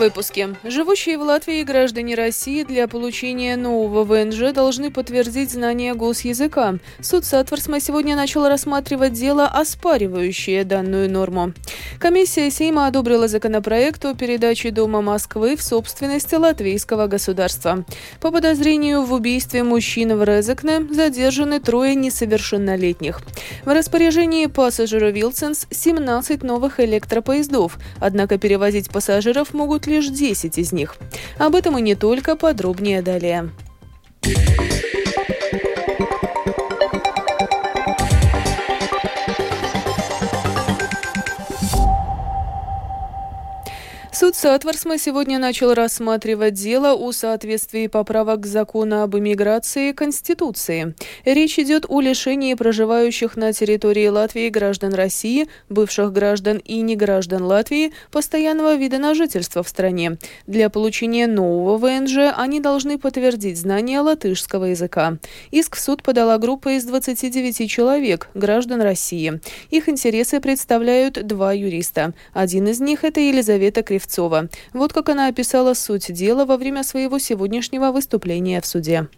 выпуске. Живущие в Латвии граждане России для получения нового ВНЖ должны подтвердить знание госязыка. Суд Сатворсма сегодня начал рассматривать дело, оспаривающее данную норму. Комиссия Сейма одобрила законопроект о передаче Дома Москвы в собственность латвийского государства. По подозрению в убийстве мужчин в Резекне задержаны трое несовершеннолетних. В распоряжении пассажира Вилсенс 17 новых электропоездов, однако перевозить пассажиров могут лишь 10 из них. Об этом и не только, подробнее далее. Суд Сатварсма сегодня начал рассматривать дело о соответствии поправок к закону об иммиграции Конституции. Речь идет о лишении проживающих на территории Латвии граждан России, бывших граждан и неграждан Латвии, постоянного вида на жительство в стране. Для получения нового ВНЖ они должны подтвердить знание латышского языка. Иск в суд подала группа из 29 человек, граждан России. Их интересы представляют два юриста. Один из них – это Елизавета Кривцова Кривцова. Вот как она описала суть дела во время своего сегодняшнего выступления в суде.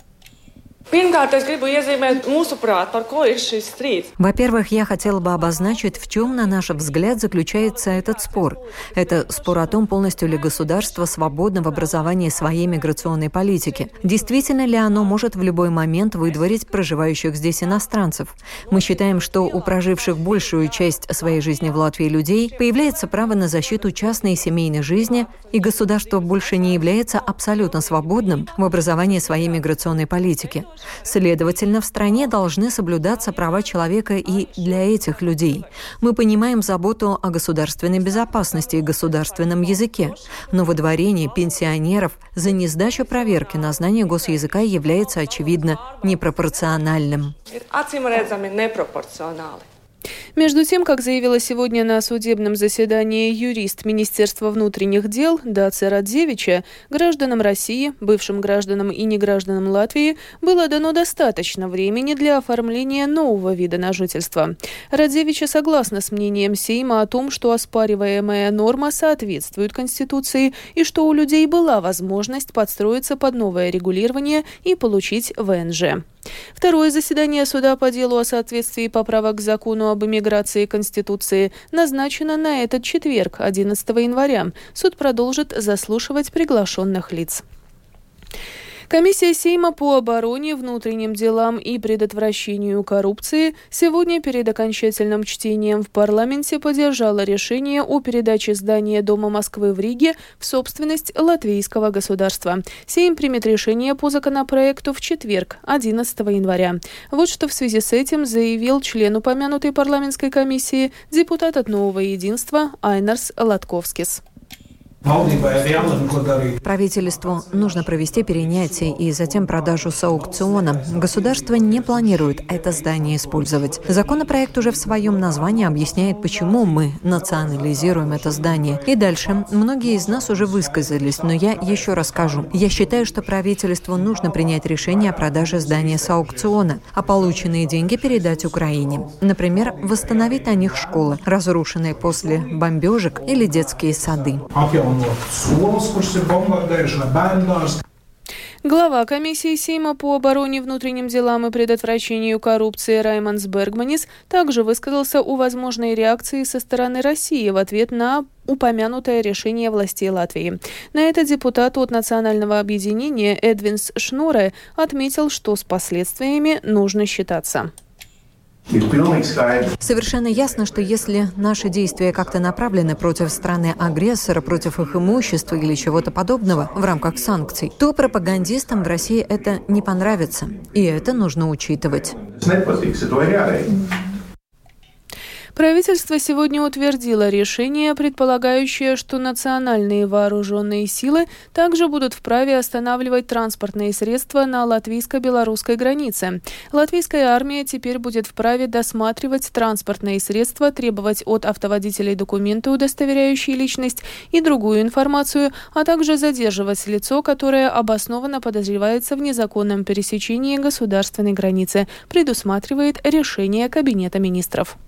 Во-первых, я хотела бы обозначить, в чем, на наш взгляд, заключается этот спор. Это спор о том, полностью ли государство свободно в образовании своей миграционной политики. Действительно ли оно может в любой момент выдворить проживающих здесь иностранцев? Мы считаем, что у проживших большую часть своей жизни в Латвии людей появляется право на защиту частной и семейной жизни, и государство больше не является абсолютно свободным в образовании своей миграционной политики. Следовательно, в стране должны соблюдаться права человека и для этих людей. Мы понимаем заботу о государственной безопасности и государственном языке, но выдворение пенсионеров за несдачу проверки на знание госязыка является, очевидно, непропорциональным. Между тем, как заявила сегодня на судебном заседании юрист Министерства внутренних дел Даци Радзевича, гражданам России, бывшим гражданам и негражданам Латвии было дано достаточно времени для оформления нового вида на жительство. Радзевича согласна с мнением Сейма о том, что оспариваемая норма соответствует Конституции и что у людей была возможность подстроиться под новое регулирование и получить ВНЖ. Второе заседание суда по делу о соответствии поправок к закону об иммиграции и Конституции назначено на этот четверг, 11 января. Суд продолжит заслушивать приглашенных лиц. Комиссия Сейма по обороне, внутренним делам и предотвращению коррупции сегодня перед окончательным чтением в парламенте поддержала решение о передаче здания Дома Москвы в Риге в собственность латвийского государства. Сейм примет решение по законопроекту в четверг, 11 января. Вот что в связи с этим заявил член упомянутой парламентской комиссии, депутат от Нового единства Айнарс Латковскис. Правительству нужно провести перенятие и затем продажу с аукциона. Государство не планирует это здание использовать. Законопроект уже в своем названии объясняет, почему мы национализируем это здание. И дальше. Многие из нас уже высказались, но я еще расскажу. Я считаю, что правительству нужно принять решение о продаже здания с аукциона, а полученные деньги передать Украине. Например, восстановить на них школы, разрушенные после бомбежек или детские сады skolas, kuras ir bombardējuši, vai bērndārs. Глава комиссии Сейма по обороне, внутренним делам и предотвращению коррупции Райманс Бергманис также высказался о возможной реакции со стороны России в ответ на упомянутое решение властей Латвии. На это депутат от национального объединения Эдвинс Шнуре отметил, что с последствиями нужно считаться. Совершенно ясно, что если наши действия как-то направлены против страны-агрессора, против их имущества или чего-то подобного в рамках санкций, то пропагандистам в России это не понравится. И это нужно учитывать. Правительство сегодня утвердило решение, предполагающее, что национальные вооруженные силы также будут вправе останавливать транспортные средства на латвийско-белорусской границе. Латвийская армия теперь будет вправе досматривать транспортные средства, требовать от автоводителей документы, удостоверяющие личность и другую информацию, а также задерживать лицо, которое обоснованно подозревается в незаконном пересечении государственной границы, предусматривает решение Кабинета министров.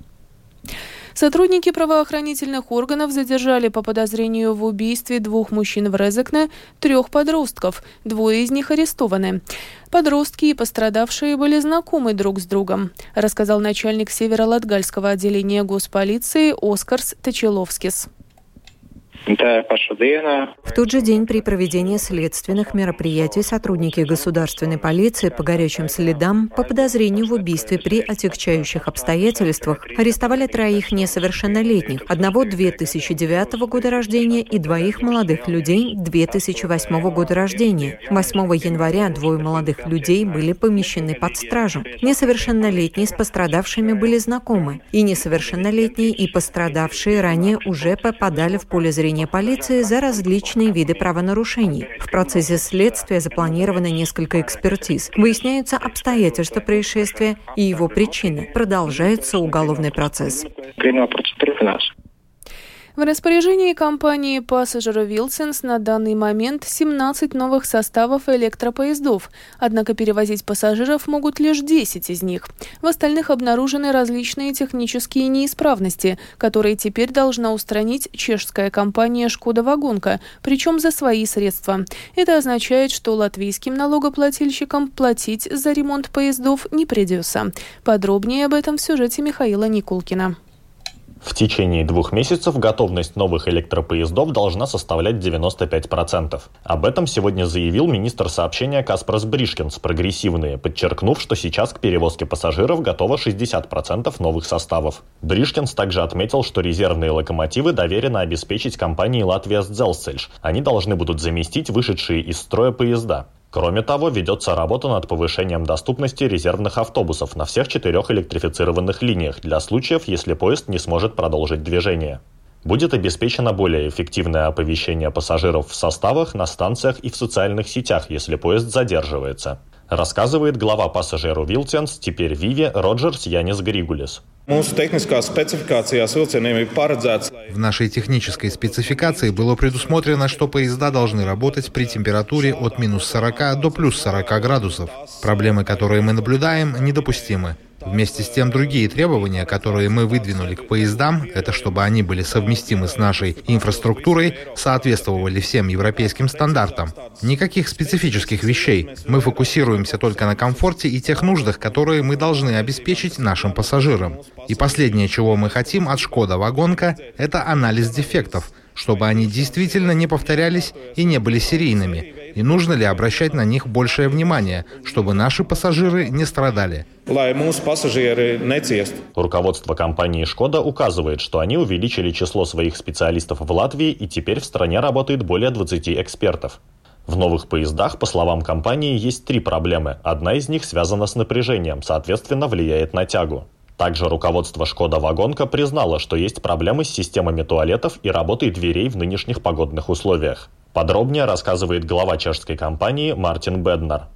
Сотрудники правоохранительных органов задержали по подозрению в убийстве двух мужчин в Резекне трех подростков. Двое из них арестованы. Подростки и пострадавшие были знакомы друг с другом, рассказал начальник Северо-Латгальского отделения госполиции Оскарс Точеловскис. В тот же день при проведении следственных мероприятий сотрудники государственной полиции по горячим следам по подозрению в убийстве при отягчающих обстоятельствах арестовали троих несовершеннолетних, одного 2009 года рождения и двоих молодых людей 2008 года рождения. 8 января двое молодых людей были помещены под стражу. Несовершеннолетние с пострадавшими были знакомы, и несовершеннолетние и пострадавшие ранее уже попадали в поле зрения привлечения полиции за различные виды правонарушений. В процессе следствия запланировано несколько экспертиз. Выясняются обстоятельства происшествия и его причины. Продолжается уголовный процесс. В распоряжении компании Passenger Wilsons на данный момент 17 новых составов электропоездов, однако перевозить пассажиров могут лишь 10 из них. В остальных обнаружены различные технические неисправности, которые теперь должна устранить чешская компания «Шкода Вагонка», причем за свои средства. Это означает, что латвийским налогоплательщикам платить за ремонт поездов не придется. Подробнее об этом в сюжете Михаила Никулкина. В течение двух месяцев готовность новых электропоездов должна составлять 95%. Об этом сегодня заявил министр сообщения Каспарс Бришкинс прогрессивные, подчеркнув, что сейчас к перевозке пассажиров готово 60% новых составов. Бришкинс также отметил, что резервные локомотивы доверено обеспечить компании Латвия Сдзелсельш. Они должны будут заместить вышедшие из строя поезда. Кроме того, ведется работа над повышением доступности резервных автобусов на всех четырех электрифицированных линиях для случаев, если поезд не сможет продолжить движение. Будет обеспечено более эффективное оповещение пассажиров в составах, на станциях и в социальных сетях, если поезд задерживается. Рассказывает глава пассажиру Вилтенс, теперь Виви, Роджерс Янис Григулис. В нашей технической спецификации было предусмотрено, что поезда должны работать при температуре от минус 40 до плюс 40 градусов. Проблемы, которые мы наблюдаем, недопустимы. Вместе с тем другие требования, которые мы выдвинули к поездам, это чтобы они были совместимы с нашей инфраструктурой, соответствовали всем европейским стандартам. Никаких специфических вещей. Мы фокусируемся только на комфорте и тех нуждах, которые мы должны обеспечить нашим пассажирам. И последнее, чего мы хотим от Шкода Вагонка, это анализ дефектов, чтобы они действительно не повторялись и не были серийными, и нужно ли обращать на них большее внимание, чтобы наши пассажиры не страдали. Руководство компании «Шкода» указывает, что они увеличили число своих специалистов в Латвии и теперь в стране работает более 20 экспертов. В новых поездах, по словам компании, есть три проблемы. Одна из них связана с напряжением, соответственно, влияет на тягу. Также руководство «Шкода Вагонка» признало, что есть проблемы с системами туалетов и работой дверей в нынешних погодных условиях. Подробнее рассказывает глава чешской компании Мартин Беднер.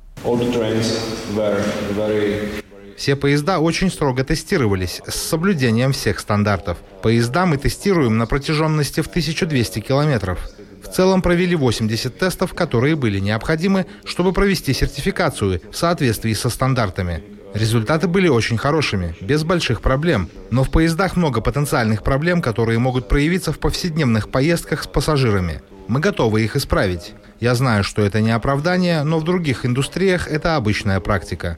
Все поезда очень строго тестировались с соблюдением всех стандартов. Поезда мы тестируем на протяженности в 1200 километров. В целом провели 80 тестов, которые были необходимы, чтобы провести сертификацию в соответствии со стандартами. Результаты были очень хорошими, без больших проблем. Но в поездах много потенциальных проблем, которые могут проявиться в повседневных поездках с пассажирами. Мы готовы их исправить. Я знаю, что это не оправдание, но в других индустриях это обычная практика.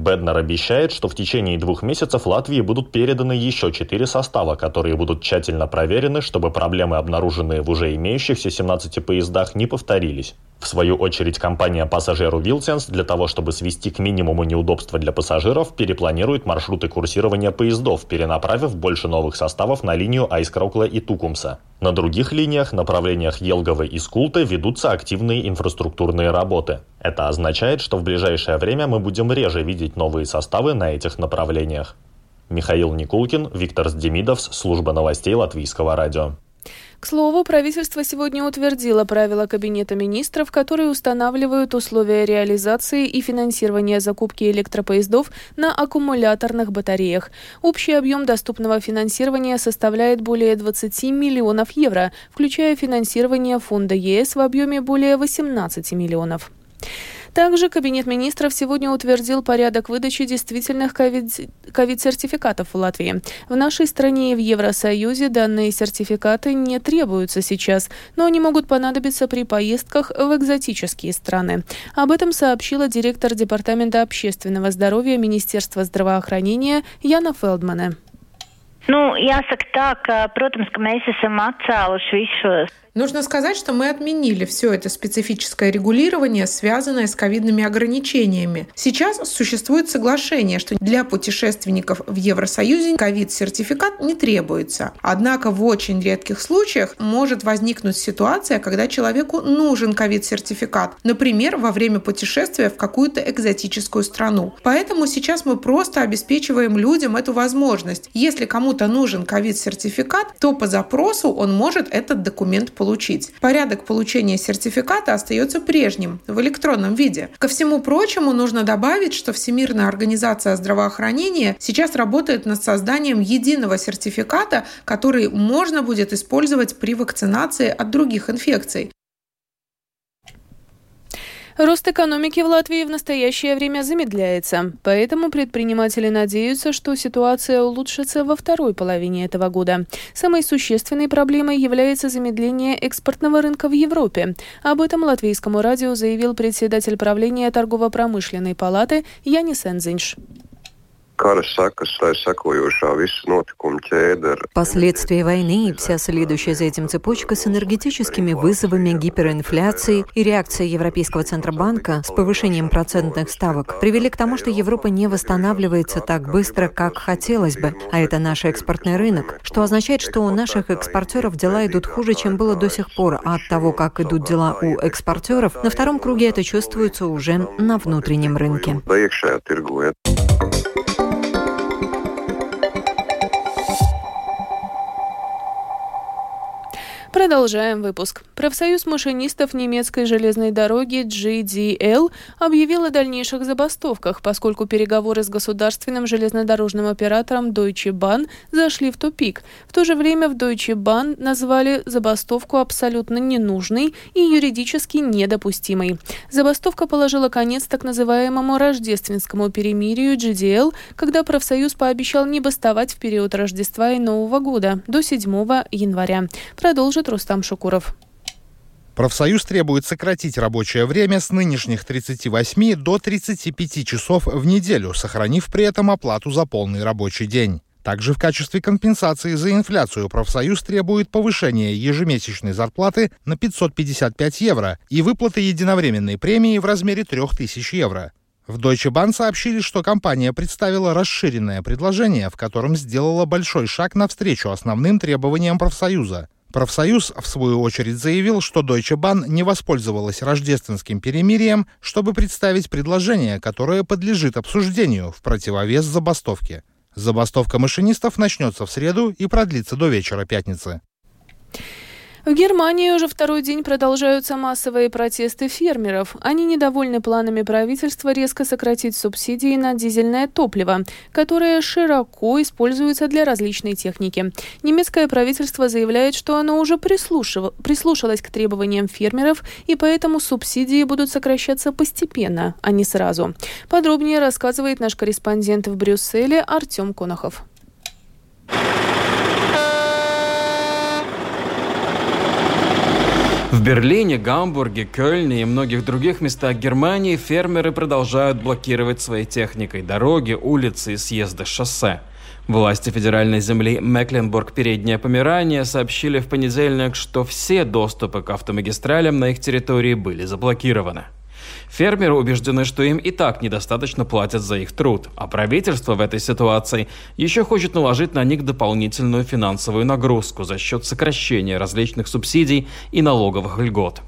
Беднер обещает, что в течение двух месяцев Латвии будут переданы еще четыре состава, которые будут тщательно проверены, чтобы проблемы, обнаруженные в уже имеющихся 17 поездах, не повторились. В свою очередь, компания пассажиру Вилсенс для того, чтобы свести к минимуму неудобства для пассажиров, перепланирует маршруты курсирования поездов, перенаправив больше новых составов на линию Айскраукла и Тукумса. На других линиях, направлениях Елговы и Скулта, ведутся активные инфраструктурные работы. Это означает, что в ближайшее время мы будем реже видеть новые составы на этих направлениях. Михаил Никулкин, Виктор Сдемидовс, служба новостей Латвийского радио. К слову, правительство сегодня утвердило правила Кабинета министров, которые устанавливают условия реализации и финансирования закупки электропоездов на аккумуляторных батареях. Общий объем доступного финансирования составляет более 20 миллионов евро, включая финансирование фонда ЕС в объеме более 18 миллионов. Также Кабинет министров сегодня утвердил порядок выдачи действительных ковид-сертификатов в Латвии. В нашей стране и в Евросоюзе данные сертификаты не требуются сейчас, но они могут понадобиться при поездках в экзотические страны. Об этом сообщила директор Департамента общественного здоровья Министерства здравоохранения Яна Фелдмане. Nu, jāsaka tā, ka, protams, ka mēs esam atcēluši Нужно сказать, что мы отменили все это специфическое регулирование, связанное с ковидными ограничениями. Сейчас существует соглашение, что для путешественников в Евросоюзе ковид-сертификат не требуется. Однако в очень редких случаях может возникнуть ситуация, когда человеку нужен ковид-сертификат, например, во время путешествия в какую-то экзотическую страну. Поэтому сейчас мы просто обеспечиваем людям эту возможность. Если кому-то нужен ковид-сертификат, то по запросу он может этот документ получить. Порядок получения сертификата остается прежним, в электронном виде. Ко всему прочему, нужно добавить, что Всемирная организация здравоохранения сейчас работает над созданием единого сертификата, который можно будет использовать при вакцинации от других инфекций. Рост экономики в Латвии в настоящее время замедляется, поэтому предприниматели надеются, что ситуация улучшится во второй половине этого года. Самой существенной проблемой является замедление экспортного рынка в Европе. Об этом латвийскому радио заявил председатель правления торгово-промышленной палаты Янис Энзинш. Последствия войны и вся следующая за этим цепочка с энергетическими вызовами, гиперинфляцией и реакцией Европейского Центробанка с повышением процентных ставок привели к тому, что Европа не восстанавливается так быстро, как хотелось бы, а это наш экспортный рынок, что означает, что у наших экспортеров дела идут хуже, чем было до сих пор, а от того, как идут дела у экспортеров, на втором круге это чувствуется уже на внутреннем рынке. Продолжаем выпуск. Профсоюз машинистов немецкой железной дороги GDL объявил о дальнейших забастовках, поскольку переговоры с государственным железнодорожным оператором Deutsche Bahn зашли в тупик. В то же время в Deutsche Bahn назвали забастовку абсолютно ненужной и юридически недопустимой. Забастовка положила конец так называемому рождественскому перемирию GDL, когда профсоюз пообещал не бастовать в период Рождества и Нового года до 7 января. Продолжит Рустам Шукуров. Профсоюз требует сократить рабочее время с нынешних 38 до 35 часов в неделю, сохранив при этом оплату за полный рабочий день. Также в качестве компенсации за инфляцию профсоюз требует повышения ежемесячной зарплаты на 555 евро и выплаты единовременной премии в размере 3000 евро. В Deutsche Bahn сообщили, что компания представила расширенное предложение, в котором сделала большой шаг навстречу основным требованиям профсоюза – Профсоюз, в свою очередь, заявил, что Deutsche Bahn не воспользовалась рождественским перемирием, чтобы представить предложение, которое подлежит обсуждению в противовес забастовке. Забастовка машинистов начнется в среду и продлится до вечера пятницы. В Германии уже второй день продолжаются массовые протесты фермеров. Они недовольны планами правительства резко сократить субсидии на дизельное топливо, которое широко используется для различной техники. Немецкое правительство заявляет, что оно уже прислушалось к требованиям фермеров, и поэтому субсидии будут сокращаться постепенно, а не сразу. Подробнее рассказывает наш корреспондент в Брюсселе Артем Конохов. В Берлине, Гамбурге, Кёльне и многих других местах Германии фермеры продолжают блокировать своей техникой дороги, улицы и съезды шоссе. Власти федеральной земли Мекленбург-Передняя Померания сообщили в понедельник, что все доступы к автомагистралям на их территории были заблокированы. Фермеры убеждены, что им и так недостаточно платят за их труд, а правительство в этой ситуации еще хочет наложить на них дополнительную финансовую нагрузку за счет сокращения различных субсидий и налоговых льгот.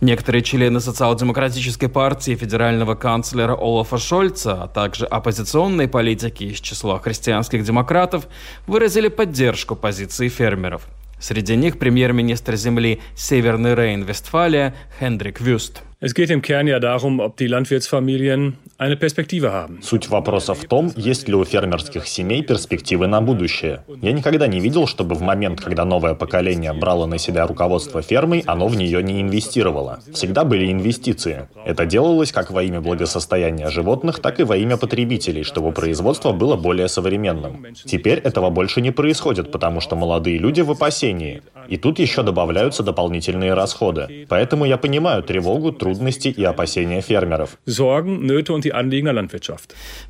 Некоторые члены социал-демократической партии федерального канцлера Олафа Шольца, а также оппозиционные политики из числа христианских демократов выразили поддержку позиции фермеров. Среди них премьер-министр земли Северный Рейн-Вестфалия Хендрик Вюст – Es geht im Kern ja darum, ob die Landwirtsfamilien Суть вопроса в том, есть ли у фермерских семей перспективы на будущее. Я никогда не видел, чтобы в момент, когда новое поколение брало на себя руководство фермой, оно в нее не инвестировало. Всегда были инвестиции. Это делалось как во имя благосостояния животных, так и во имя потребителей, чтобы производство было более современным. Теперь этого больше не происходит, потому что молодые люди в опасении. И тут еще добавляются дополнительные расходы. Поэтому я понимаю тревогу, трудности и опасения фермеров.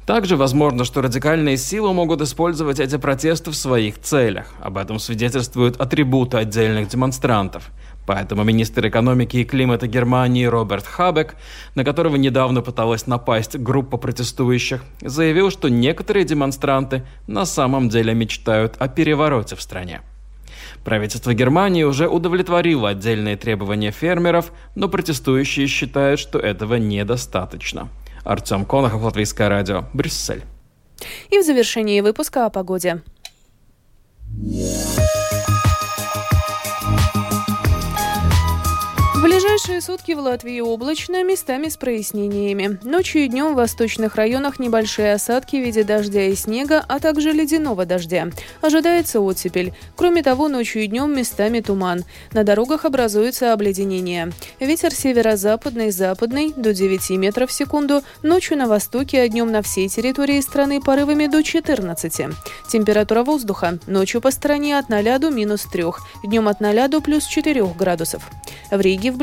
Также возможно, что радикальные силы могут использовать эти протесты в своих целях. Об этом свидетельствуют атрибуты отдельных демонстрантов. Поэтому министр экономики и климата Германии Роберт Хабек, на которого недавно пыталась напасть группа протестующих, заявил, что некоторые демонстранты на самом деле мечтают о перевороте в стране. Правительство Германии уже удовлетворило отдельные требования фермеров, но протестующие считают, что этого недостаточно. Артем Конохов, Латвийское радио, Брюссель. И в завершении выпуска о погоде. В ближайшие сутки в Латвии облачно, местами с прояснениями. Ночью и днем в восточных районах небольшие осадки в виде дождя и снега, а также ледяного дождя. Ожидается оттепель. Кроме того, ночью и днем местами туман. На дорогах образуется обледенение. Ветер северо-западный, западный до 9 метров в секунду. Ночью на востоке, а днем на всей территории страны порывами до 14. Температура воздуха. Ночью по стране от 0 до минус 3. Днем от 0 до плюс 4 градусов. В Риге в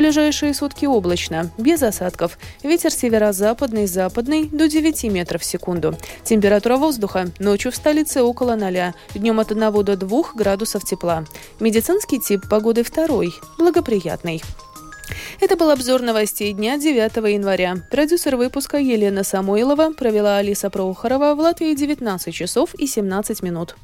ближайшие сутки облачно, без осадков. Ветер северо-западный, западный до 9 метров в секунду. Температура воздуха ночью в столице около 0, днем от 1 до 2 градусов тепла. Медицинский тип погоды второй, благоприятный. Это был обзор новостей дня 9 января. Продюсер выпуска Елена Самойлова провела Алиса Прохорова в Латвии 19 часов и 17 минут.